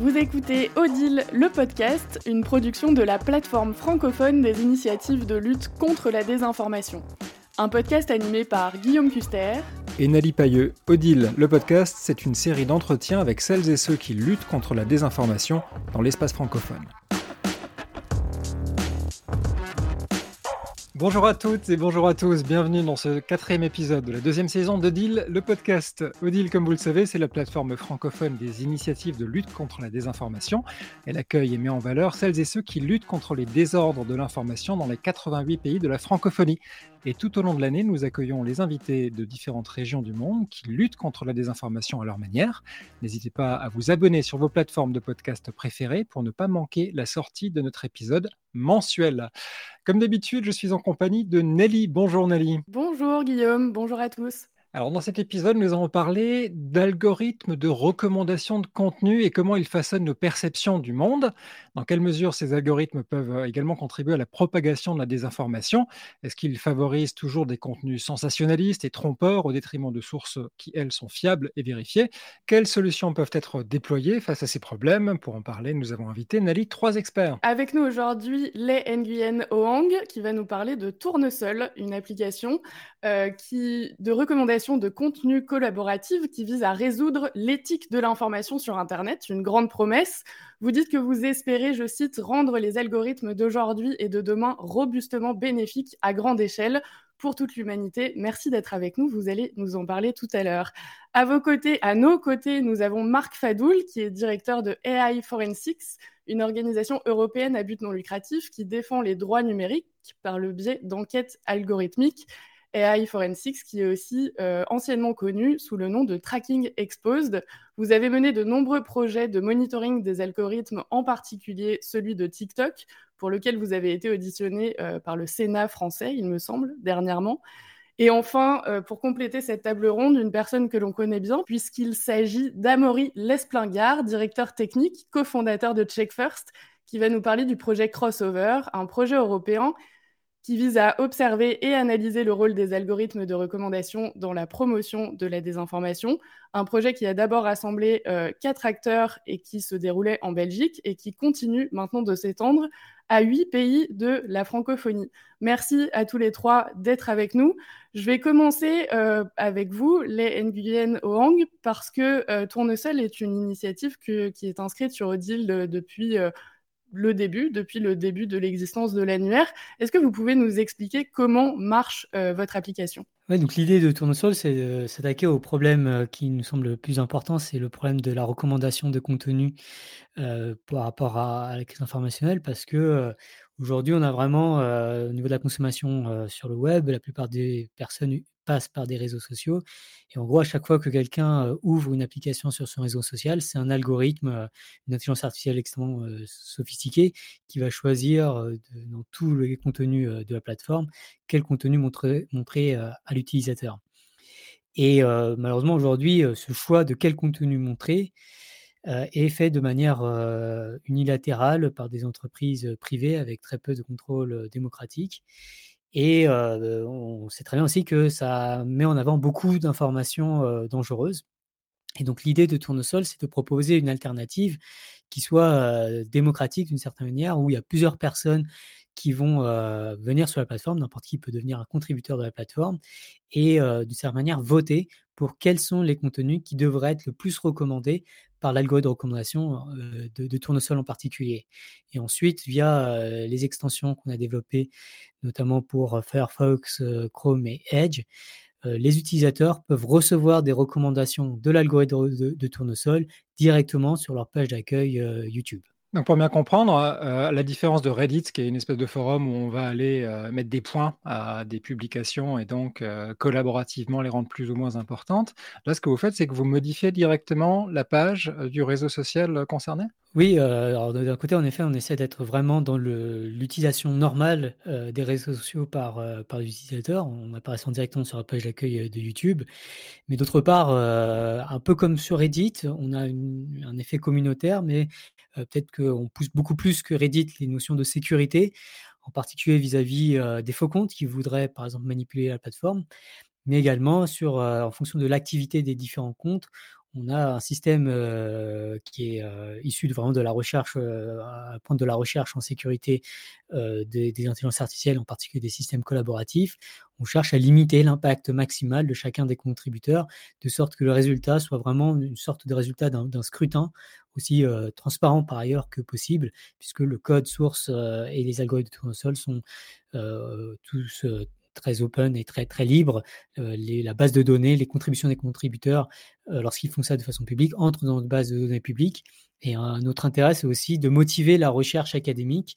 Vous écoutez Odile, le podcast, une production de la plateforme francophone des initiatives de lutte contre la désinformation. Un podcast animé par Guillaume Custer et Nali Pailleux. Odile, le podcast, c'est une série d'entretiens avec celles et ceux qui luttent contre la désinformation dans l'espace francophone. Bonjour à toutes et bonjour à tous, bienvenue dans ce quatrième épisode de la deuxième saison d'Odile, le podcast. Odile, comme vous le savez, c'est la plateforme francophone des initiatives de lutte contre la désinformation. Elle accueille et met en valeur celles et ceux qui luttent contre les désordres de l'information dans les 88 pays de la francophonie. Et tout au long de l'année, nous accueillons les invités de différentes régions du monde qui luttent contre la désinformation à leur manière. N'hésitez pas à vous abonner sur vos plateformes de podcast préférées pour ne pas manquer la sortie de notre épisode mensuel. Comme d'habitude, je suis en compagnie de Nelly. Bonjour Nelly. Bonjour Guillaume, bonjour à tous. Alors dans cet épisode, nous allons parler d'algorithmes de recommandation de contenu et comment ils façonnent nos perceptions du monde. Dans quelle mesure ces algorithmes peuvent euh, également contribuer à la propagation de la désinformation? Est-ce qu'ils favorisent toujours des contenus sensationnalistes et trompeurs au détriment de sources qui, elles, sont fiables et vérifiées? Quelles solutions peuvent être déployées face à ces problèmes? Pour en parler, nous avons invité Nali, trois experts. Avec nous aujourd'hui, Lei Nguyen Oang, qui va nous parler de Tournesol, une application euh, qui, de recommandation de contenu collaboratif qui vise à résoudre l'éthique de l'information sur Internet, une grande promesse. Vous dites que vous espérez, je cite, rendre les algorithmes d'aujourd'hui et de demain robustement bénéfiques à grande échelle pour toute l'humanité. Merci d'être avec nous. Vous allez nous en parler tout à l'heure. À vos côtés, à nos côtés, nous avons Marc Fadoul, qui est directeur de AI Forensics, une organisation européenne à but non lucratif qui défend les droits numériques par le biais d'enquêtes algorithmiques. AI Forensics, qui est aussi euh, anciennement connu sous le nom de Tracking Exposed. Vous avez mené de nombreux projets de monitoring des algorithmes, en particulier celui de TikTok, pour lequel vous avez été auditionné euh, par le Sénat français, il me semble, dernièrement. Et enfin, euh, pour compléter cette table ronde, une personne que l'on connaît bien, puisqu'il s'agit d'Amaury Lesplingard, directeur technique, cofondateur de Check First, qui va nous parler du projet Crossover, un projet européen qui vise à observer et analyser le rôle des algorithmes de recommandation dans la promotion de la désinformation. Un projet qui a d'abord rassemblé euh, quatre acteurs et qui se déroulait en Belgique et qui continue maintenant de s'étendre à huit pays de la francophonie. Merci à tous les trois d'être avec nous. Je vais commencer euh, avec vous, les Nguyen Oang, parce que euh, Tournesol est une initiative qui est inscrite sur Odile depuis le début, depuis le début de l'existence de l'annuaire. Est-ce que vous pouvez nous expliquer comment marche euh, votre application? Donc l'idée de Tournesol, c'est de s'attaquer au problème euh, qui nous semble le plus important, c'est le problème de la recommandation de contenu euh, par rapport à, la crise informationnelle, parce que aujourd'hui, on a vraiment, au niveau de la consommation sur le web, la plupart des personnes passe par des réseaux sociaux. Et en gros, à chaque fois que quelqu'un ouvre une application sur son réseau social, c'est un algorithme, une intelligence artificielle extrêmement sophistiquée qui va choisir dans tous les contenus de la plateforme quel contenu montrer, montrer à l'utilisateur. Et malheureusement, aujourd'hui, ce choix de quel contenu montrer est fait de manière unilatérale par des entreprises privées avec très peu de contrôle démocratique. Et on sait très bien aussi que ça met en avant beaucoup d'informations dangereuses. Et donc l'idée de Tournesol, c'est de proposer une alternative qui soit démocratique d'une certaine manière, où il y a plusieurs personnes qui vont venir sur la plateforme, n'importe qui peut devenir un contributeur de la plateforme, et d'une certaine manière voter pour quels sont les contenus qui devraient être le plus recommandés par l'algorithme de recommandation de, de, Tournesol en particulier. Et ensuite, via les extensions qu'on a développées, notamment pour Firefox, Chrome et Edge, les utilisateurs peuvent recevoir des recommandations de l'algorithme de, Tournesol directement sur leur page d'accueil YouTube. Donc pour bien comprendre, euh, la différence de Reddit, qui est une espèce de forum où on va aller euh, mettre des points à des publications et donc euh, collaborativement les rendre plus ou moins importantes, là ce que vous faites, c'est que vous modifiez directement la page du réseau social concerné? Oui, alors d'un côté, en effet, on essaie d'être vraiment dans l'utilisation normale des réseaux sociaux par, par les utilisateurs, en apparaissant directement sur la page d'accueil de YouTube. Mais d'autre part, un peu comme sur Reddit, on a un effet communautaire, mais euh, peut-être qu'on pousse beaucoup plus que Reddit les notions de sécurité, en particulier vis-à-vis euh, des faux comptes qui voudraient, par exemple, manipuler la plateforme, mais également sur, euh, en fonction de l'activité des différents comptes, on a un système qui est issu de, vraiment de la recherche, à point de la recherche en sécurité des, des, intelligences artificielles, en particulier des systèmes collaboratifs. On cherche à limiter l'impact maximal de chacun des contributeurs, de sorte que le résultat soit vraiment une sorte de résultat d'un scrutin aussi transparent par ailleurs que possible, puisque le code source et les algorithmes de tournesol sont tous très open et très, très libre. la base de données, les contributions des contributeurs, lorsqu'ils font ça de façon publique, entrent dans une base de données publique. Et un autre intérêt, c'est aussi de motiver la recherche académique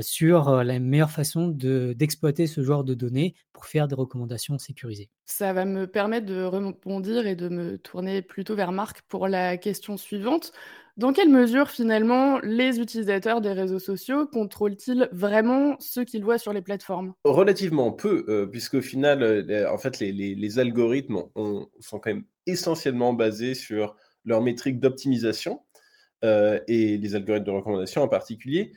sur la meilleure façon d'exploiter ce genre de données pour faire des recommandations sécurisées. Ça va me permettre de rebondir et de me tourner plutôt vers Marc pour la question suivante. Dans quelle mesure, finalement, les utilisateurs des réseaux sociaux contrôlent-ils vraiment ce qu'ils voient sur les plateformes? Relativement peu, euh, puisque final, euh, en fait, les, algorithmes sont quand même essentiellement basés sur leurs métriques d'optimisation euh, et les algorithmes de recommandation en particulier.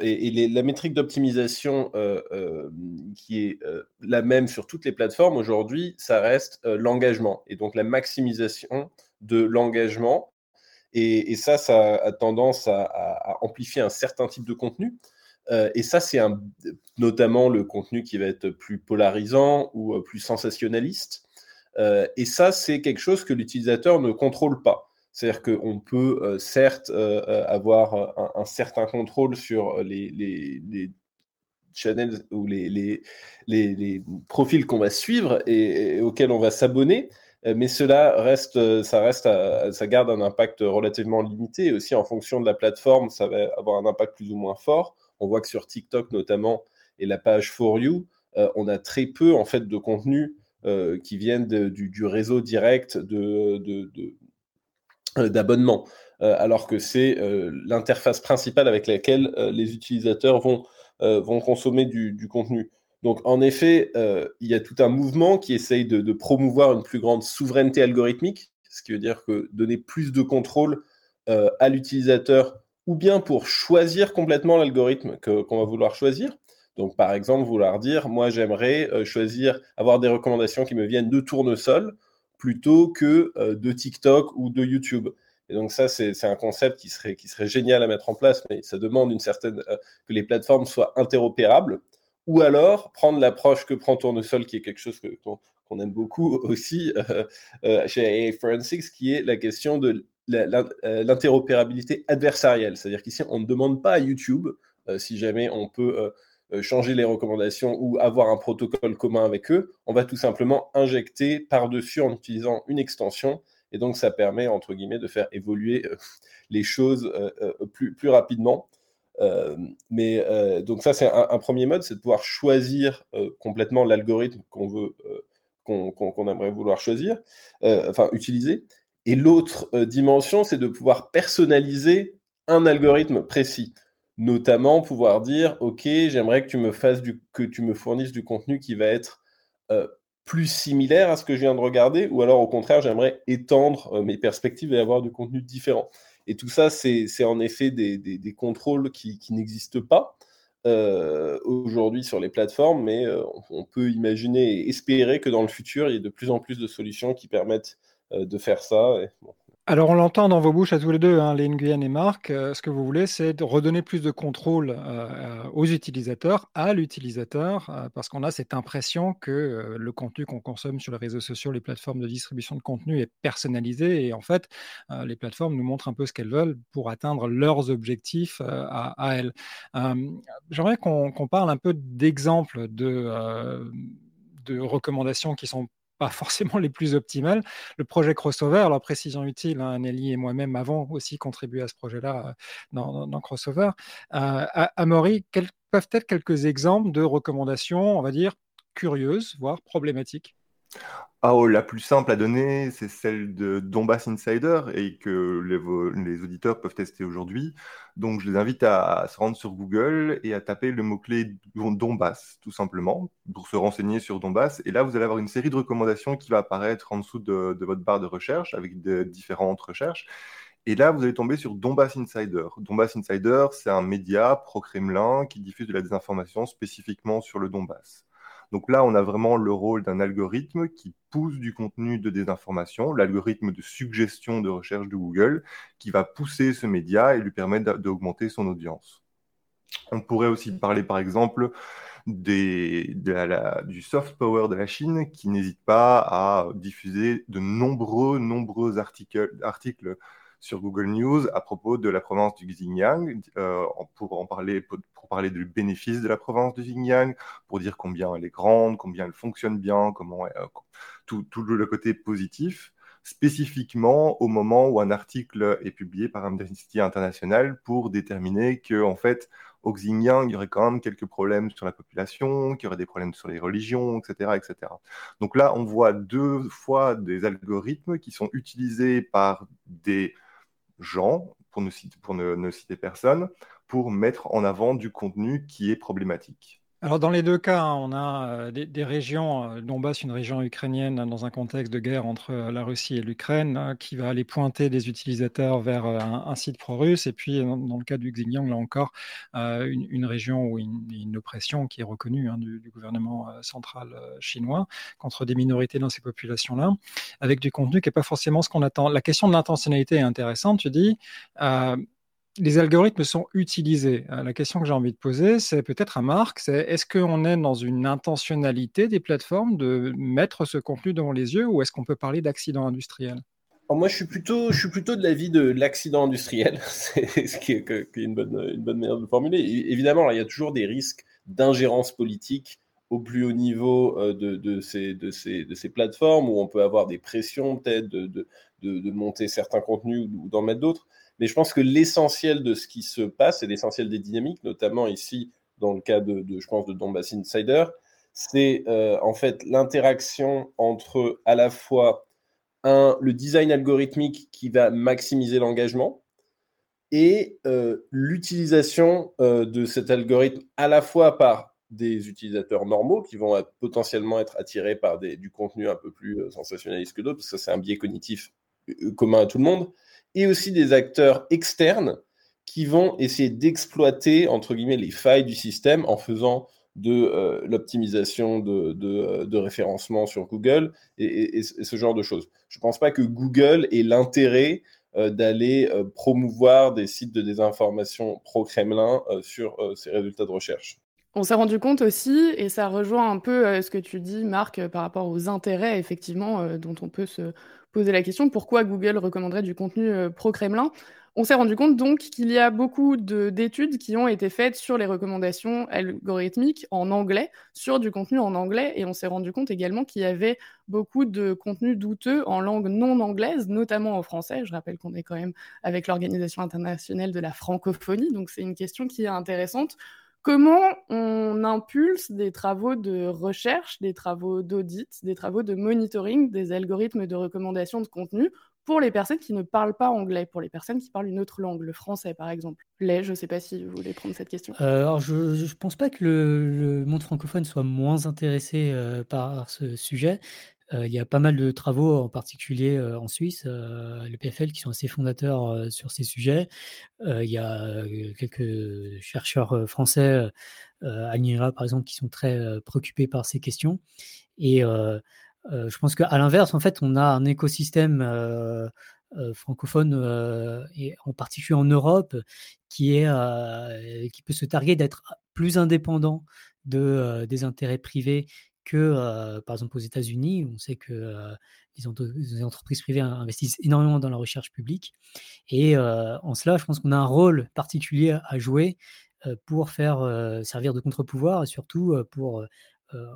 Et, la métrique d'optimisation qui est la même sur toutes les plateformes aujourd'hui, ça reste l'engagement et donc la maximisation de l'engagement et, ça, ça a tendance à, amplifier un certain type de contenu. Euh, et ça, c'est notamment le contenu qui va être plus polarisant ou euh, plus sensationnaliste. Euh, et ça, c'est quelque chose que l'utilisateur ne contrôle pas. C'est-à-dire qu'on peut certes avoir un, certain contrôle sur les, les, channels ou les, profils qu'on va suivre et auxquels on va s'abonner, mais cela reste, euh, ça reste, ça garde un impact relativement limité. aussi, en fonction de la plateforme, ça va avoir un impact plus ou moins fort. On voit que sur TikTok notamment et la page For You, euh, on a très peu en fait de contenu qui viennent du, réseau direct de, d'abonnement, alors que c'est l'interface principale avec laquelle les utilisateurs vont, vont consommer du contenu. Donc, en effet, euh, il y a tout un mouvement qui essaye de, promouvoir une plus grande souveraineté algorithmique, ce qui veut dire que donner plus de contrôle euh, à l'utilisateur, ou bien pour choisir complètement l'algorithme qu'on va vouloir choisir. Donc, par exemple, vouloir dire, moi, j'aimerais euh, choisir, avoir des recommandations qui me viennent de tournesol plutôt que de TikTok ou de YouTube. Et donc ça, c'est un concept qui serait, qui serait génial à mettre en place, mais ça demande une certaine, que les plateformes soient interopérables ou alors prendre l'approche que prend Tournesol, qui est quelque chose qu'on aime beaucoup aussi euh, euh, chez AA Forensics, qui est la question de euh, l'interopérabilité adversarielle. C'est-à-dire qu'ici, on ne demande pas à YouTube si jamais on peut changer les recommandations ou avoir un protocole commun avec eux. On va tout simplement injecter par-dessus en utilisant une extension. Et donc, ça permet, entre guillemets, de faire évoluer les choses plus, plus rapidement. Euh, mais euh, donc ça, c'est un, premier mode, c'est de pouvoir choisir euh, complètement l'algorithme qu'on veut, qu'on aimerait vouloir choisir, enfin utiliser. Et l'autre dimension, c'est de pouvoir personnaliser un algorithme précis notamment pouvoir dire ok j'aimerais que tu me fasses du que tu me fournisses du contenu qui va être plus similaire à ce que je viens de regarder ou alors au contraire j'aimerais étendre mes perspectives et avoir du contenu différent et tout ça, c'est en effet des, contrôles qui, n'existent pas euh, aujourd'hui sur les plateformes, mais euh, on peut imaginer et espérer que dans le futur, il y ait de plus en plus de solutions qui permettent euh, de faire ça. Alors, on l'entend dans vos bouches à tous les deux, hein, les Nguyen et Marc. Euh, ce que vous voulez, c'est de redonner plus de contrôle euh, euh, aux utilisateurs, à l'utilisateur, parce qu'on a cette impression que le contenu qu'on consomme sur les réseaux sociaux, les plateformes de distribution de contenu est personnalisé. Et en fait, les plateformes nous montrent un peu ce qu'elles veulent pour atteindre leurs objectifs à, elles. J'aimerais qu'on parle un peu d'exemples de, de recommandations qui sont pas forcément les plus optimales. Le projet Crossover, alors précision utile, hein, Nelly et moi-même avons aussi contribué à ce projet-là euh, dans, Crossover. Euh, Amaury, quels peuvent être quelques exemples de recommandations, on va dire, curieuses, voire problématiques? Ah, oh, la plus simple à donner, c'est celle de Donbass Insider et que les, auditeurs peuvent tester aujourd'hui. Donc, je les invite à, se rendre sur Google et à taper le mot-clé Donbass, tout simplement, pour se renseigner sur Donbass. Et là, vous allez avoir une série de recommandations qui va apparaître en dessous de, votre barre de recherche avec de, différentes recherches. Et là, vous allez tomber sur Donbass Insider. Donbass Insider, c'est un média pro-Kremlin qui diffuse de la désinformation spécifiquement sur le Donbass. Donc là, on a vraiment le rôle d'un algorithme qui pousse du contenu de désinformation, l'algorithme de suggestion de recherche de Google, qui va pousser ce média et lui permettre d'augmenter son audience. On pourrait aussi parler, par exemple, des, du soft power de la Chine qui n'hésite pas à diffuser de nombreux, nombreux articles, articles sur Google News à propos de la province du Xinjiang, euh, pour en parler, pour, parler du bénéfice de la province du Xinjiang, pour dire combien elle est grande, combien elle fonctionne bien, comment euh, tout, tout, le côté positif, spécifiquement au moment où un article est publié par Amnesty International pour déterminer que en fait au Xinjiang, il y aurait quand même quelques problèmes sur la population, qu'il y aurait des problèmes sur les religions, etc., etc. Donc là, on voit deux fois des algorithmes qui sont utilisés par des gens, pour ne, citer, pour ne citer personne, pour mettre en avant du contenu qui est problématique. Alors dans les deux cas, hein, on a euh, des, régions, euh, Donbass, une région ukrainienne dans un contexte de guerre entre euh, la Russie et l'Ukraine, hein, qui va aller pointer des utilisateurs vers un, site pro-russe, et puis dans, le cas du Xinjiang, là encore, une, région où une, une oppression qui est reconnue hein, du, gouvernement central chinois contre des minorités dans ces populations-là, avec du contenu qui n'est pas forcément ce qu'on attend. La question de l'intentionnalité est intéressante, tu dis les algorithmes sont utilisés. Euh, la question que j'ai envie de poser, c'est peut-être à Marc, c'est est-ce qu'on est dans une intentionnalité des plateformes de mettre ce contenu devant les yeux ou est-ce qu'on peut parler d'accident industriel? Moi, je suis plutôt, je suis plutôt de l'avis de l'accident industriel, c'est ce qui est, une, bonne, manière de le formuler. évidemment, il y a toujours des risques d'ingérence politique au plus haut niveau euh, de, ces, plateformes où on peut avoir des pressions peut-être de, monter certains contenus ou d'en mettre d'autres. Mais je pense que l'essentiel de ce qui se passe et l'essentiel des dynamiques, notamment ici dans le cas de, je pense, de Donbass Insider, c'est euh, en fait l'interaction entre à la fois un, le design algorithmique qui va maximiser l'engagement et euh, l'utilisation euh, de cet algorithme à la fois par des utilisateurs normaux qui vont potentiellement être attirés par du contenu un peu plus sensationnaliste que d'autres, parce que c'est un biais cognitif commun à tout le monde, et aussi des acteurs externes qui vont essayer d'exploiter, entre guillemets, les failles du système en faisant de euh, l'optimisation de, de, référencement sur Google et, ce genre de choses. Je ne pense pas que Google ait l'intérêt euh, d'aller euh, promouvoir des sites de désinformation pro-Kremlin sur ses résultats de recherche. On s'est rendu compte aussi, et ça rejoint un peu ce que tu dis, Marc, par rapport aux intérêts, effectivement, dont on peut se poser la question pourquoi Google recommanderait du contenu euh, pro-Kremlin? On s'est rendu compte donc qu'il y a beaucoup d'études qui ont été faites sur les recommandations algorithmiques en anglais, sur du contenu en anglais, et on s'est rendu compte également qu'il y avait beaucoup de contenu douteux en langue non anglaise, notamment en français. Je rappelle qu'on est quand même avec l'Organisation internationale de la francophonie, donc c'est une question qui est intéressante. Comment on impulse des travaux de recherche, des travaux d'audit, des travaux de monitoring des algorithmes de recommandation de contenu pour les personnes qui ne parlent pas anglais, pour les personnes qui parlent une autre langue, le français par exemple Les, je ne sais pas si vous voulez prendre cette question. Euh, alors je ne pense pas que le, monde francophone soit moins intéressé euh, par ce sujet. Il y a pas mal de travaux, en particulier en Suisse, le PFL, qui sont assez fondateurs sur ces sujets. il y a quelques chercheurs français, à par exemple, qui sont très préoccupés par ces questions. Et je pense qu'à l'inverse, en fait, on a un écosystème francophone, et en particulier en Europe, qui, est, qui peut se targuer d'être plus indépendant de, des intérêts privés que, par exemple, aux États-Unis, on sait que les, entreprises privées investissent énormément dans la recherche publique. Et en cela, je pense qu'on a un rôle particulier à jouer pour faire servir de contre-pouvoir et surtout pour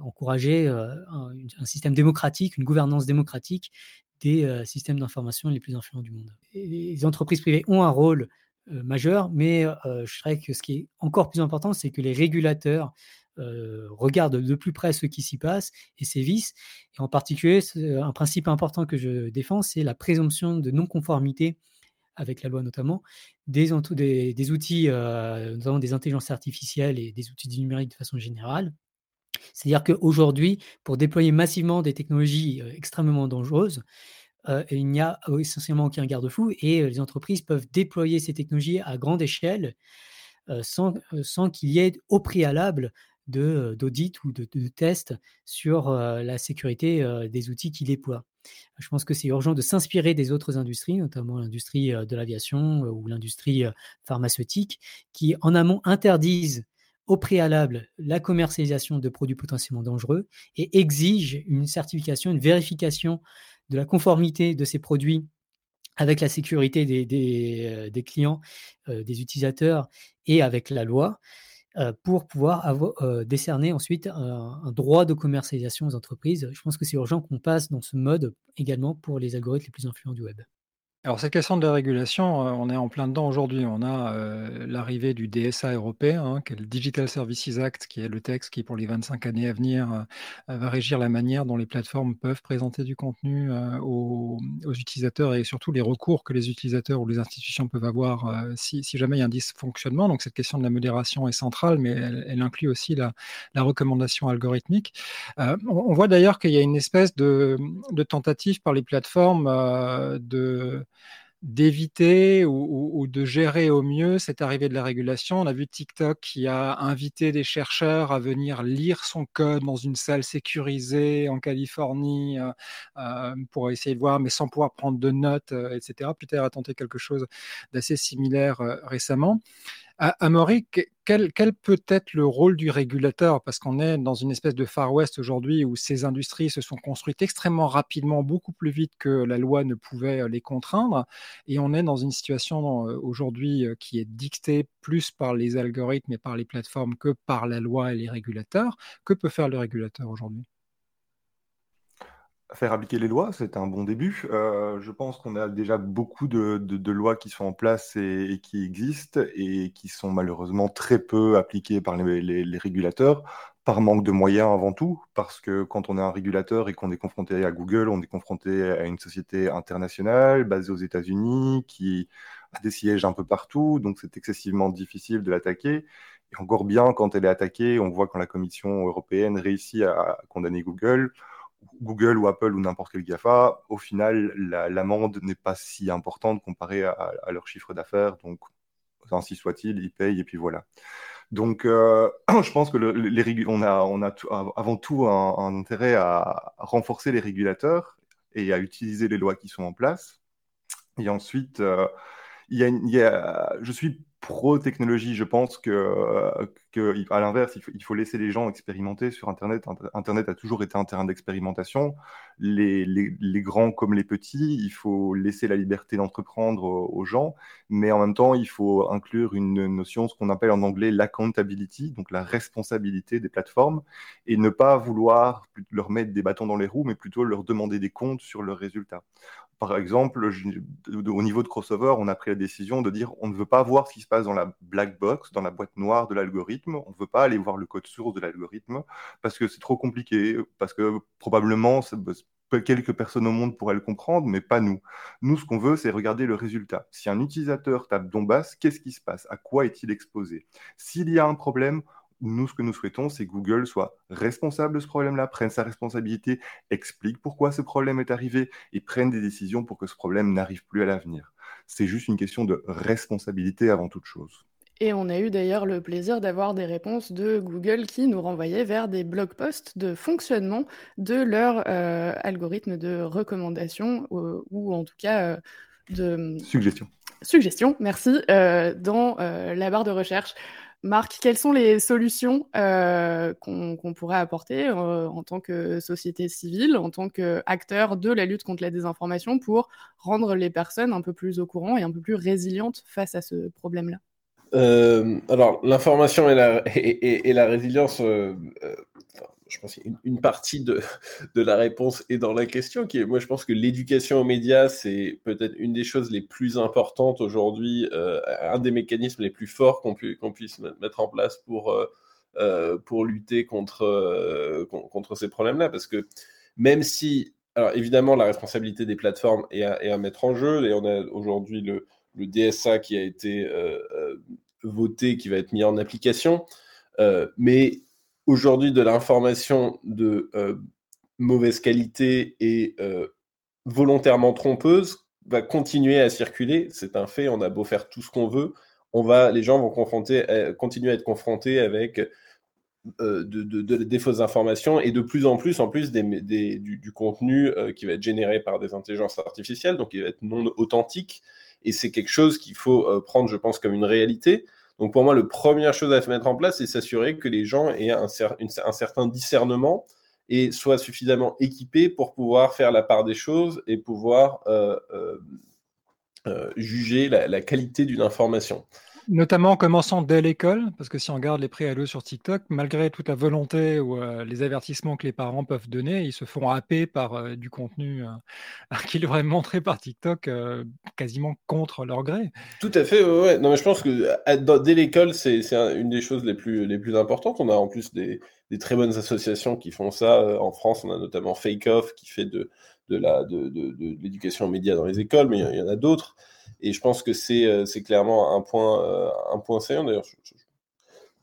encourager un, système démocratique, une gouvernance démocratique des systèmes d'information les plus influents du monde. les entreprises privées ont un rôle majeur, mais je dirais que ce qui est encore plus important, c'est que les régulateurs euh, regarde de plus près ce qui s'y passe et sévissent. Et en particulier, un principe important que je défends, c'est la présomption de non-conformité avec la loi notamment, des, outils, euh, notamment des intelligences artificielles et des outils du numérique de façon générale. C'est-à-dire qu'aujourd'hui, pour déployer massivement des technologies euh, extrêmement dangereuses, il n'y a essentiellement aucun garde-fou et les entreprises peuvent déployer ces technologies à grande échelle sans qu'il y ait au préalable d'audit ou de, de, test sur la sécurité des outils qu'ils déploient. Je pense que c'est urgent de s'inspirer des autres industries, notamment l'industrie de l'aviation ou l'industrie pharmaceutique, qui en amont interdisent au préalable la commercialisation de produits potentiellement dangereux et exigent une certification, une vérification de la conformité de ces produits avec la sécurité des, des clients, des utilisateurs et avec la loi pour pouvoir avoir, décerner ensuite un, droit de commercialisation aux entreprises. Je pense que c'est urgent qu'on passe dans ce mode également pour les algorithmes les plus influents du web. Alors cette question de la régulation, on est en plein dedans aujourd'hui. On a l'arrivée du DSA européen, hein, qui est le Digital Services Act, qui est le texte qui, pour les 25 années à venir, va régir la manière dont les plateformes peuvent présenter du contenu aux, utilisateurs et surtout les recours que les utilisateurs ou les institutions peuvent avoir si, jamais il y a un dysfonctionnement. Donc cette question de la modération est centrale, mais elle, inclut aussi la, recommandation algorithmique. On, voit d'ailleurs qu'il y a une espèce de tentative par les plateformes de d'éviter ou, de gérer au mieux cette arrivée de la régulation. On a vu TikTok qui a invité des chercheurs à venir lire son code dans une salle sécurisée en Californie euh, euh, pour essayer de voir, mais sans pouvoir prendre de notes, euh, etc. Peter a tenté quelque chose d'assez similaire récemment. Amaury, quel, quel, peut être le rôle du régulateur? Parce qu'on est dans une espèce de Far West aujourd'hui où ces industries se sont construites extrêmement rapidement, beaucoup plus vite que la loi ne pouvait euh, les contraindre. Et on est dans une situation euh, aujourd'hui euh, qui est dictée plus par les algorithmes et par les plateformes que par la loi et les régulateurs. Que peut faire le régulateur aujourd'hui? Faire appliquer les lois, c'est un bon début. Euh, je pense qu'on a déjà beaucoup de, lois qui sont en place et, qui existent et qui sont malheureusement très peu appliquées par les, régulateurs, par manque de moyens avant tout, parce que quand on est un régulateur et qu'on est confronté à Google, on est confronté à une société internationale basée aux États-Unis qui a des sièges un peu partout, donc c'est excessivement difficile de l'attaquer. Et encore bien quand elle est attaquée, on voit quand la Commission européenne réussit à condamner Google Google ou Apple ou n'importe quel GAFA, au final, l'amende n'est pas si importante comparée à, leur chiffre d'affaires. Donc, ainsi soit-il, ils payent et puis voilà. Donc, euh, je pense que les on a, on a avant tout un, intérêt à renforcer les régulateurs et à utiliser les lois qui sont en place. Et ensuite, euh, il y a, je suis pro-technologie. Je pense que, que à l'inverse, il, faut, laisser les gens expérimenter sur Internet. Internet a toujours été un terrain d'expérimentation. Les, les, grands comme les petits, il faut laisser la liberté d'entreprendre aux gens, mais en même temps, il faut inclure une notion, ce qu'on appelle en anglais l'accountability, donc la responsabilité des plateformes, et ne pas vouloir leur mettre des bâtons dans les roues, mais plutôt leur demander des comptes sur leurs résultats par exemple, au niveau de crossover, on a pris la décision de dire on ne veut pas voir ce qui se passe dans la black box, dans la boîte noire de l'algorithme. On ne veut pas aller voir le code source de l'algorithme parce que c'est trop compliqué, parce que probablement bah, quelques personnes au monde pourraient le comprendre, mais pas nous. Nous, ce qu'on veut, c'est regarder le résultat. Si un utilisateur tape Donbass, qu'est-ce qui se passe? À quoi est-il exposé? S'il y a un problème, nous, ce que nous souhaitons, c'est que Google soit responsable de ce problème-là, prenne sa responsabilité, explique pourquoi ce problème est arrivé et prenne des décisions pour que ce problème n'arrive plus à l'avenir. C'est juste une question de responsabilité avant toute chose. Et on a eu d'ailleurs le plaisir d'avoir des réponses de Google qui nous renvoyaient vers des blog posts de fonctionnement de leur euh, algorithme de recommandation ou, en tout cas euh, de... Suggestion. Suggestion, merci, euh, dans la barre de recherche. Marc, quelles sont les solutions euh, qu'on pourrait apporter euh, en tant que société civile, en tant qu'acteur de la lutte contre la désinformation pour rendre les personnes un peu plus au courant et un peu plus résilientes face à ce problème-là? Euh, alors, l'information et la, et, la résilience, je pense qu'une partie de, la réponse est dans la question, moi je pense que l'éducation aux médias, c'est peut-être une des choses les plus importantes aujourd'hui, euh, un des mécanismes les plus forts qu'on puisse mettre en place pour, euh, euh, lutter contre, ces problèmes-là, parce que même si, alors évidemment, la responsabilité des plateformes est à, est à mettre en jeu, et on a aujourd'hui le, le, DSA qui a été voté, qui va être mis en application, mais aujourd'hui de l'information de euh, mauvaise qualité et euh, volontairement trompeuse va continuer à circuler. C'est un fait. On a beau faire tout ce qu'on veut, on va, les gens vont euh, continuer à être confrontés avec de, des fausses informations et de plus en plus, en plus, du, contenu qui va être généré par des intelligences artificielles, donc il va être non authentique. Et c'est quelque chose qu'il faut prendre, je pense, comme une réalité. Donc pour moi, la première chose à mettre en place, c'est s'assurer que les gens aient un, certain discernement et soient suffisamment équipés pour pouvoir faire la part des choses et pouvoir euh, juger la, qualité d'une information. Notamment en commençant dès l'école, parce que si on regarde les prix l'eau sur TikTok, malgré toute la volonté ou euh, les avertissements que les parents peuvent donner, ils se font happer par euh, du contenu qui leur est montré par TikTok quasiment contre leur gré. Tout à fait, ouais. Non, mais je pense que dès l'école, c'est une des choses les plus, importantes. On a en plus des, très bonnes associations qui font ça. En France, on a notamment Fake Off qui fait de, la de, l'éducation aux médias dans les écoles, mais il y, en a d'autres. Et je pense que c'est euh, clairement un point, euh, un point saillant. D'ailleurs, je,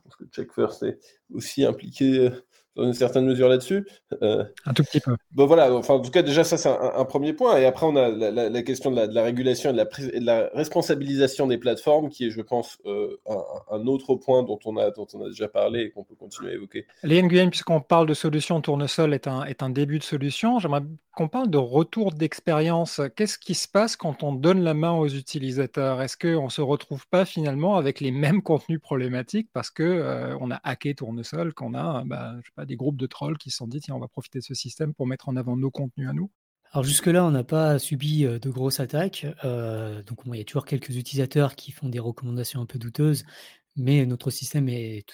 pense que Check First est aussi impliqué euh, dans une certaine mesure là-dessus. Euh, un tout petit peu. Bon voilà, enfin en tout cas déjà ça c'est un, premier point. Et après on a la, question de la, régulation et de, la, responsabilisation des plateformes qui est je pense euh, un, autre point dont on, a, dont on a déjà parlé et qu'on peut continuer à évoquer. Les Nguyen, puisqu'on parle de solution, Tournesol est un, est un début de solution. J'aimerais qu'on parle de retour d'expérience. Qu'est-ce qui se passe quand on donne la main aux utilisateurs? Est-ce qu'on ne se retrouve pas finalement avec les mêmes contenus problématiques parce qu'on euh, on a hacké Tournesol, qu'on a bah, je sais pas, des groupes de trolls qui se sont dit tiens, on va profiter de ce système pour mettre en avant nos contenus à nous alors jusque-là, on n'a pas subi euh, de grosses attaques. Euh, donc il y a toujours quelques utilisateurs qui font des recommandations un peu douteuses, mais notre système est,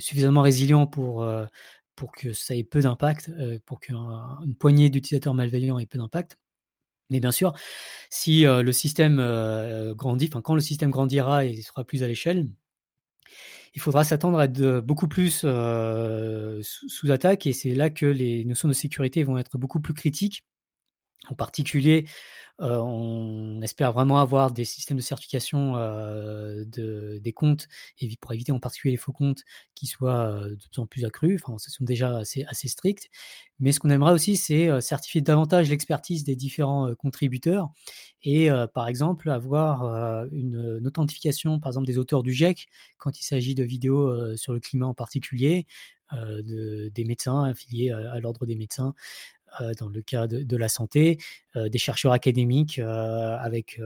suffisamment résilient pour, euh, pour que ça ait peu d'impact, pour qu'une poignée d'utilisateurs malveillants ait peu d'impact. Mais bien sûr, si le système grandit, enfin quand le système grandira et sera plus à l'échelle, il faudra s'attendre à être beaucoup plus sous, attaque et c'est là que les notions de sécurité vont être beaucoup plus critiques. En particulier, on espère vraiment avoir des systèmes de certification de, des comptes pour éviter en particulier les faux comptes qui soient de plus en plus accrus. Enfin, ce sont déjà assez, stricts. Mais ce qu'on aimerait aussi, c'est certifier davantage l'expertise des différents contributeurs et, par exemple, avoir une, authentification, par exemple, des auteurs du GIEC quand il s'agit de vidéos sur le climat en particulier, de, des médecins affiliés à l'ordre des médecins, dans le cas de, la santé, euh, des chercheurs académiques euh, avec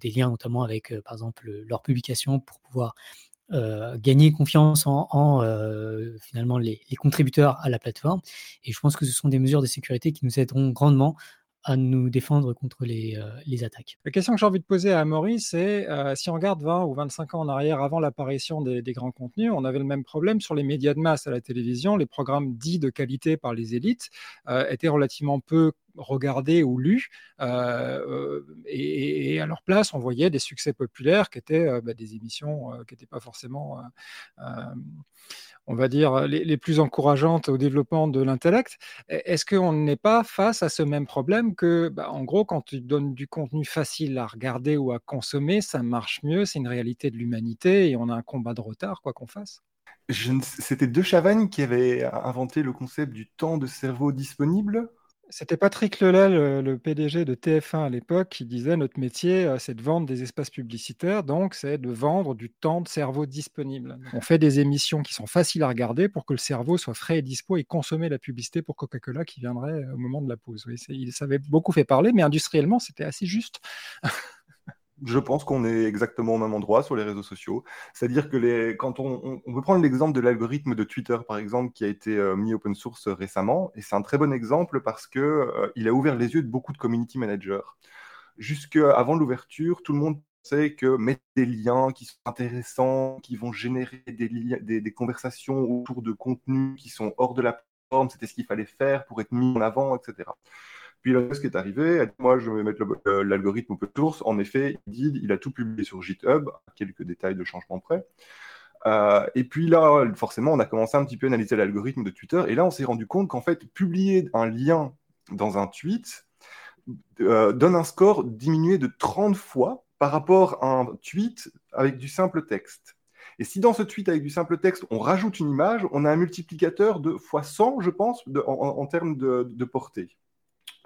des liens notamment avec, par exemple, leurs publications pour pouvoir gagner confiance en, finalement les, contributeurs à la plateforme. Et je pense que ce sont des mesures de sécurité qui nous aideront grandement à nous défendre contre les, euh, les attaques. La question que j'ai envie de poser à Maurice, c'est euh, si on regarde 20 ou 25 ans en arrière, avant l'apparition des, des, grands contenus, on avait le même problème sur les médias de masse à la télévision. Les programmes dits de qualité par les élites euh, étaient relativement peu regardés ou lus. Euh, et, et, à leur place, on voyait des succès populaires qui étaient bah, des émissions qui n'étaient pas forcément on va dire, les, plus encourageantes au développement de l'intellect. E, est-ce qu'on n'est pas face à ce même problème que, bah, en gros, quand tu donnes du contenu facile à regarder ou à consommer, ça marche mieux, c'est une réalité de l'humanité et on a un combat de retard, quoi qu'on fasse? C'était De Chavannes qui avait inventé le concept du temps de cerveau disponible c'était Patrick Lelay, le, PDG de TF1 à l'époque, qui disait notre métier, euh, c'est de vendre des espaces publicitaires, donc c'est de vendre du temps de cerveau disponible. On fait des émissions qui sont faciles à regarder pour que le cerveau soit frais et dispo et consommer la publicité pour Coca-Cola qui viendrait euh, au moment de la pause. Il savait beaucoup fait parler, mais industriellement, c'était assez juste. je pense qu'on est exactement au même endroit sur les réseaux sociaux. C'est-à-dire que les, quand on, on, peut prendre l'exemple de l'algorithme de Twitter, par exemple, qui a été euh, mis open source récemment, et c'est un très bon exemple parce que euh, a ouvert les yeux de beaucoup de community managers. Jusqu'avant l'ouverture, tout le monde pensait que mettre des liens qui sont intéressants, qui vont générer des, des, des conversations autour de contenus qui sont hors de la plateforme, c'était ce qu'il fallait faire pour être mis en avant, etc. Puis là, ce qui est arrivé, moi, je vais mettre l'algorithme open source. En effet, il, a tout publié sur GitHub, quelques détails de changement près. Euh, et puis là, forcément, on a commencé un petit peu à analyser l'algorithme de Twitter. Et là, on s'est rendu compte qu'en fait, publier un lien dans un tweet euh, donne un score diminué de 30 fois par rapport à un tweet avec du simple texte. Et si dans ce tweet avec du simple texte, on rajoute une image, on a un multiplicateur de x 100, je pense, en, termes de portée.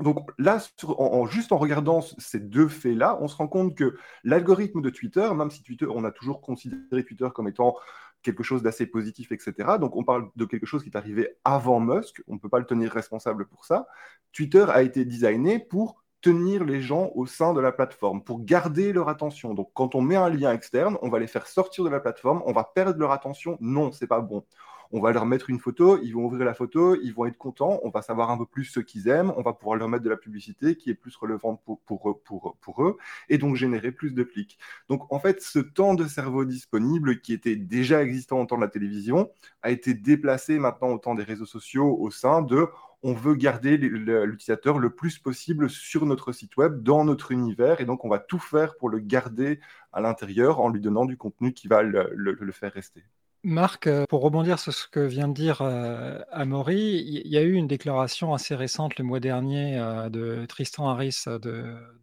Donc là, en, juste en regardant ces deux faits-là, on se rend compte que l'algorithme de Twitter, même si Twitter, on a toujours considéré Twitter comme étant quelque chose d'assez positif, etc. Donc on parle de quelque chose qui est arrivé avant Musk, on ne peut pas le tenir responsable pour ça. Twitter a été designé pour tenir les gens au sein de la plateforme, pour garder leur attention. Donc quand on met un lien externe, on va les faire sortir de la plateforme, on va perdre leur attention. Non, c'est pas bon on va leur mettre une photo, ils vont ouvrir la photo, ils vont être contents, on va savoir un peu plus ce qu'ils aiment, on va pouvoir leur mettre de la publicité qui est plus relevante pour, eux, et donc générer plus de clics. Donc en fait, ce temps de cerveau disponible qui était déjà existant au temps de la télévision a été déplacé maintenant au temps des réseaux sociaux au sein de on veut garder l'utilisateur le plus possible sur notre site web, dans notre univers, et donc on va tout faire pour le garder à l'intérieur en lui donnant du contenu qui va le faire rester. Marc, euh, pour rebondir sur ce que vient de dire euh, Amaury, il y a eu une déclaration assez récente le mois dernier euh, de Tristan Harris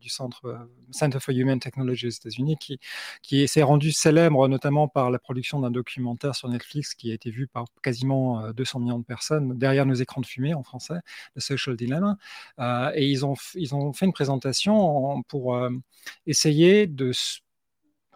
du centre Center for Human Technology aux États-Unis qui, s'est rendu célèbre notamment par la production d'un documentaire sur Netflix qui a été vu par quasiment 200 millions de personnes derrière nos écrans de fumée en français, The Social Dilemma. et ils ont fait une présentation pour essayer de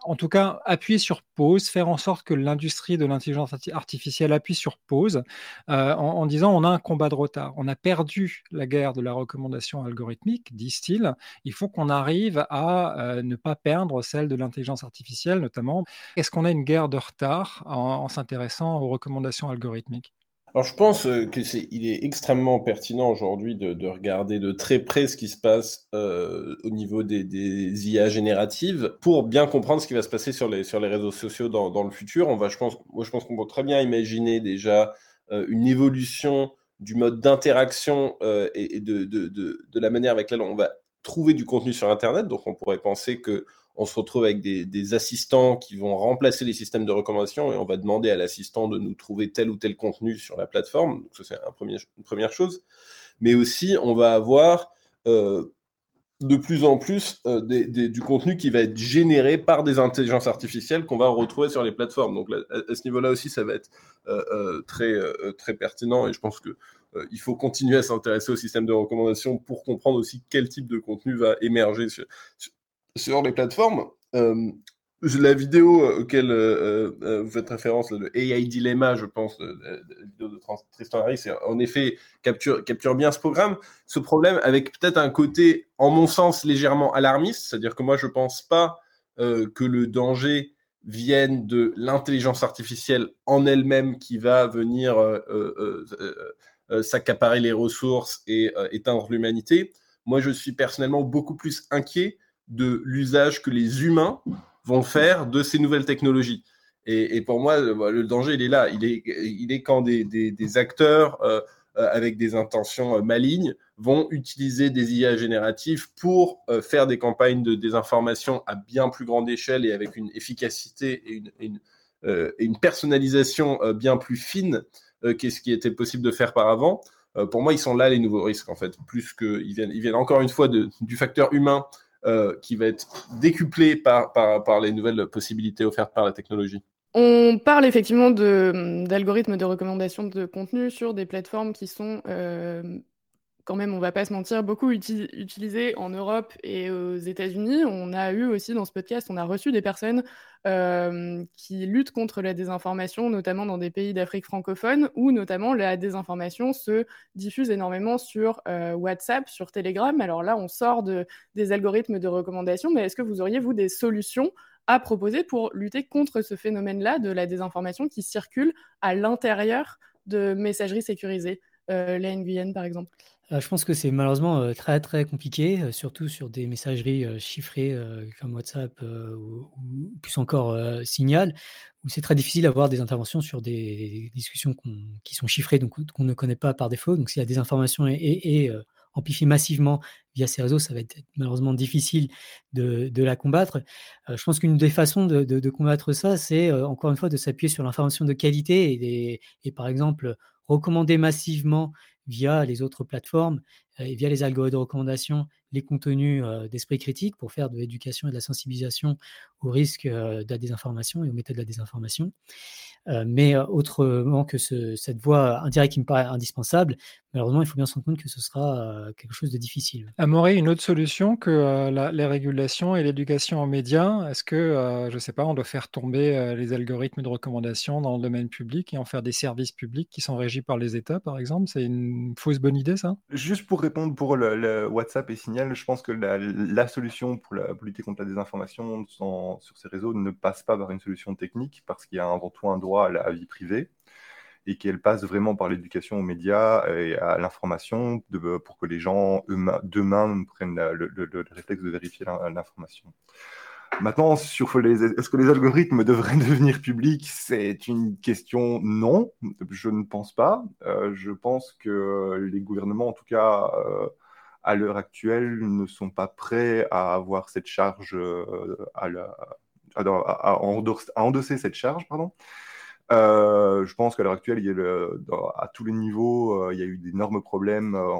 en tout cas, appuyer sur pause, faire en sorte que l'industrie de l'intelligence artificielle appuie sur pause, euh, en, disant on a un combat de retard. On a perdu la guerre de la recommandation algorithmique, disent-ils. Il faut qu'on arrive à euh, ne pas perdre celle de l'intelligence artificielle, notamment. Est-ce qu'on a une guerre de retard en s'intéressant aux recommandations algorithmiques? Alors je pense euh, que c'est, il est extrêmement pertinent aujourd'hui de, de, regarder de très près ce qui se passe euh, au niveau des, IA génératives pour bien comprendre ce qui va se passer sur les sur les réseaux sociaux dans, dans le futur. On va, je pense, moi je pense qu'on peut très bien imaginer déjà euh, une évolution du mode d'interaction et, de, de, de, la manière avec laquelle on va trouver du contenu sur Internet. Donc on pourrait penser que on se retrouve avec des, assistants qui vont remplacer les systèmes de recommandation et on va demander à l'assistant de nous trouver tel ou tel contenu sur la plateforme. Donc ça, c'est une première chose. Mais aussi, on va avoir euh, de plus en plus euh, du contenu qui va être généré par des intelligences artificielles qu'on va retrouver sur les plateformes. Donc à, ce niveau-là aussi, ça va être euh, très, très pertinent et je pense que il faut continuer à s'intéresser au système de recommandation pour comprendre aussi quel type de contenu va émerger les plateformes. Euh, la vidéo auquel euh, euh, vous faites référence, le AI Dilemma, je pense, de Tristan Harris, en effet capture, capture bien ce programme, ce problème, avec peut-être un côté, en mon sens, légèrement alarmiste, c'est-à-dire que moi, je ne pense pas que le danger vienne de l'intelligence artificielle en elle-même qui va venir s'accaparer les ressources et éteindre l'humanité. Moi, je suis personnellement beaucoup plus inquiet de l'usage que les humains vont faire de ces nouvelles technologies. Et, pour moi, le danger, il est là. Il est, il est quand des, des, acteurs euh, euh, avec des intentions euh, malignes vont utiliser des IA génératives pour faire des campagnes de désinformation à bien plus grande échelle et avec une efficacité et une, une, une personnalisation bien plus fine qu'est-ce qui était possible de faire par avant. pour moi, ils sont là les nouveaux risques, en fait, plus qu'ils viennent, ils viennent encore une fois de, du facteur humain euh, qui va être décuplé par, par, les nouvelles possibilités offertes par la technologie. On parle effectivement d'algorithmes de, recommandation de contenu sur des plateformes qui sont euh, quand même, on va pas se mentir, beaucoup utilisé en Europe et aux États-Unis. On a eu aussi dans ce podcast, on a reçu des personnes euh, qui luttent contre la désinformation, notamment dans des pays d'Afrique francophone, où notamment la désinformation se diffuse énormément sur euh, WhatsApp, sur Telegram. Alors là, on sort de, des algorithmes de recommandation, mais est-ce que vous auriez, vous, des solutions à proposer pour lutter contre ce phénomène-là de la désinformation qui circule à l'intérieur de messageries sécurisées euh, la par exemple? Euh, je pense que c'est malheureusement euh, très très compliqué, euh, surtout sur des messageries chiffrées comme WhatsApp ou, plus encore Signal, où c'est très difficile d'avoir des interventions sur des, discussions qui sont chiffrées, donc qu'on ne connaît pas par défaut. Donc s'il y a des informations et, amplifiées massivement via ces réseaux, ça va être malheureusement difficile de, la combattre. je pense qu'une des façons de, combattre ça, c'est encore une fois de s'appuyer sur l'information de qualité et, par exemple recommander massivement via les autres plateformes et via les algorithmes de recommandation les contenus d'esprit critique pour faire de l'éducation et de la sensibilisation au risque de la désinformation et aux méthodes de la désinformation. mais autrement que cette voie indirecte qui me paraît indispensable, malheureusement, il faut bien se rendre compte que ce sera quelque chose de difficile. Amaury, une autre solution que les régulations et l'éducation en médias, est-ce que, je ne sais pas, on doit faire tomber les algorithmes de recommandation dans le domaine public et en faire des services publics qui sont régis par les États, par exemple? C'est une fausse bonne idée, ça? Juste pour répondre pour le, WhatsApp et Signal, je pense que la, solution pour, la, lutter contre la désinformation sur ces réseaux ne passe pas par une solution technique, parce qu'il y a avant tout un droit à la vie privée et qu'elle passe vraiment par l'éducation aux médias et à l'information pour que les gens d'eux-mêmes prennent le, le, réflexe de vérifier l'information. Maintenant, sur est-ce que les algorithmes devraient devenir publics? C'est une question non, je ne pense pas. Euh, je pense que les gouvernements, en tout cas euh, à l'heure actuelle, ne sont pas prêts à avoir cette charge, euh, à, endosser cette charge, pardon. Euh, je pense qu'à l'heure actuelle, à tous les niveaux, euh, il y a eu d'énormes problèmes euh,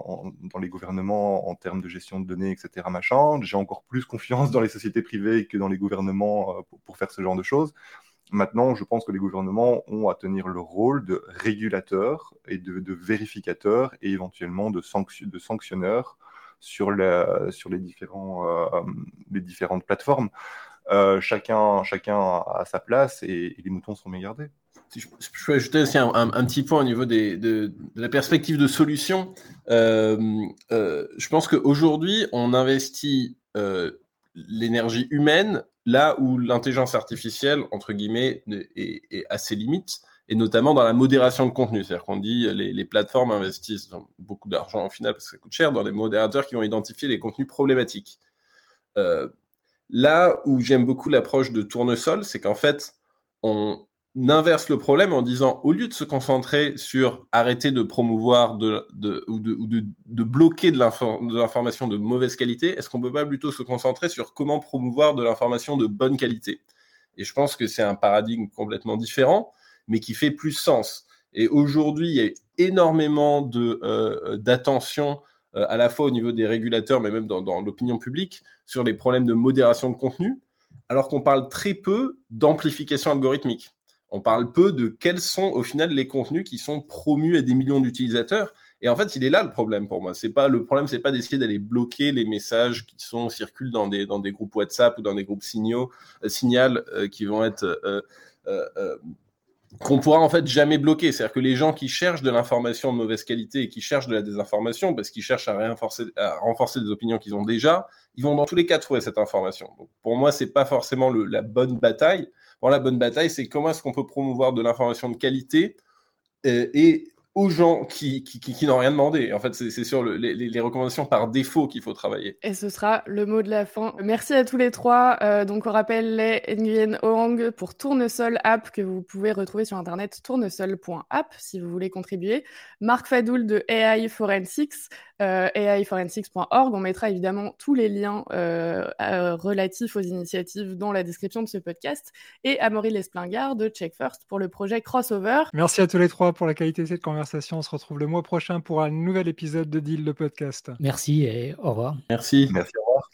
dans les gouvernements en termes de gestion de données, etc. J'ai encore plus confiance dans les sociétés privées que dans les gouvernements pour, faire ce genre de choses. Maintenant, je pense que les gouvernements ont à tenir le rôle de régulateurs et de, vérificateurs et éventuellement de, sanctionneurs sur, les, différentes plateformes. chacun, chacun a sa place et, et les moutons sont bien gardés. Si je, peux ajouter aussi un, petit point au niveau de, la perspective de solution. Euh, euh, je pense qu'aujourd'hui, on investit euh, l'énergie humaine là où l'intelligence artificielle, entre guillemets, est, à ses limites, et notamment dans la modération de contenu. C'est-à-dire qu'on dit les, les plateformes investissent beaucoup d'argent au final parce que ça coûte cher dans les modérateurs qui vont identifier les contenus problématiques. là où j'aime beaucoup l'approche de tournesol, c'est qu'en fait, on, inverse le problème en disant, au lieu de se concentrer sur arrêter de promouvoir de, de, ou, de, de, de bloquer de l'information de mauvaise qualité, est-ce qu'on peut pas plutôt se concentrer sur comment promouvoir de l'information de bonne qualité? Et je pense que c'est un paradigme complètement différent, mais qui fait plus sens. Et aujourd'hui, il y a énormément euh, d'attention euh, à la fois au niveau des régulateurs, mais même dans l'opinion publique, sur les problèmes de modération de contenu, alors qu'on parle très peu d'amplification algorithmique on parle peu de quels sont au final les contenus qui sont promus à des millions d'utilisateurs. Et en fait, il est là le problème pour moi. C'est pas le problème, c'est pas d'essayer d'aller bloquer les messages qui circulent dans des dans des groupes WhatsApp ou dans des groupes signaux, euh, signal euh, qui vont être euh, qu'on pourra en fait jamais bloquer. C'est-à-dire que les gens qui cherchent de l'information de mauvaise qualité et qui cherchent de la désinformation parce qu'ils cherchent à, renforcer, à renforcer des opinions qu'ils ont déjà, ils vont dans tous les cas trouver cette information. Donc, pour moi, c'est pas forcément la bonne bataille. La bonne bataille, c'est comment est-ce qu'on peut promouvoir de l'information de qualité euh, et aux gens qui, qui, qui, n'ont rien demandé. En fait, c'est sur le, les, les, recommandations par défaut qu'il faut travailler. Et ce sera le mot de la fin. Merci à tous les trois. Euh, donc, on rappelle les Nguyen Oang pour Tournesol App que vous pouvez retrouver sur internet tournesol.app si vous voulez contribuer. Marc Fadoul de AI Forensics, euh, aiforensics.org. On mettra évidemment tous les liens euh, euh, relatifs aux initiatives dans la description de ce podcast. Et Amaury Lesplingard de Check First pour le projet Crossover. Merci à tous les trois pour la qualité de cette conversation. On se retrouve le mois prochain pour un nouvel épisode de Deal, le podcast. Merci et au revoir. Merci. Merci, au revoir.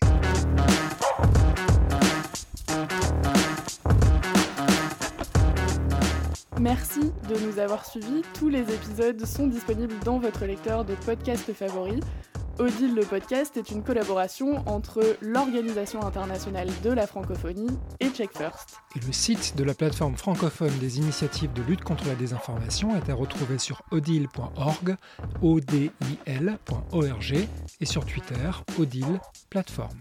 Merci de nous avoir suivis. Tous les épisodes sont disponibles dans votre lecteur de podcast favori. Odile le podcast est une collaboration entre l'Organisation internationale de la francophonie et Check First. Le site de la plateforme francophone des initiatives de lutte contre la désinformation est à retrouver sur odile.org, odil.org et sur Twitter, odile plateforme.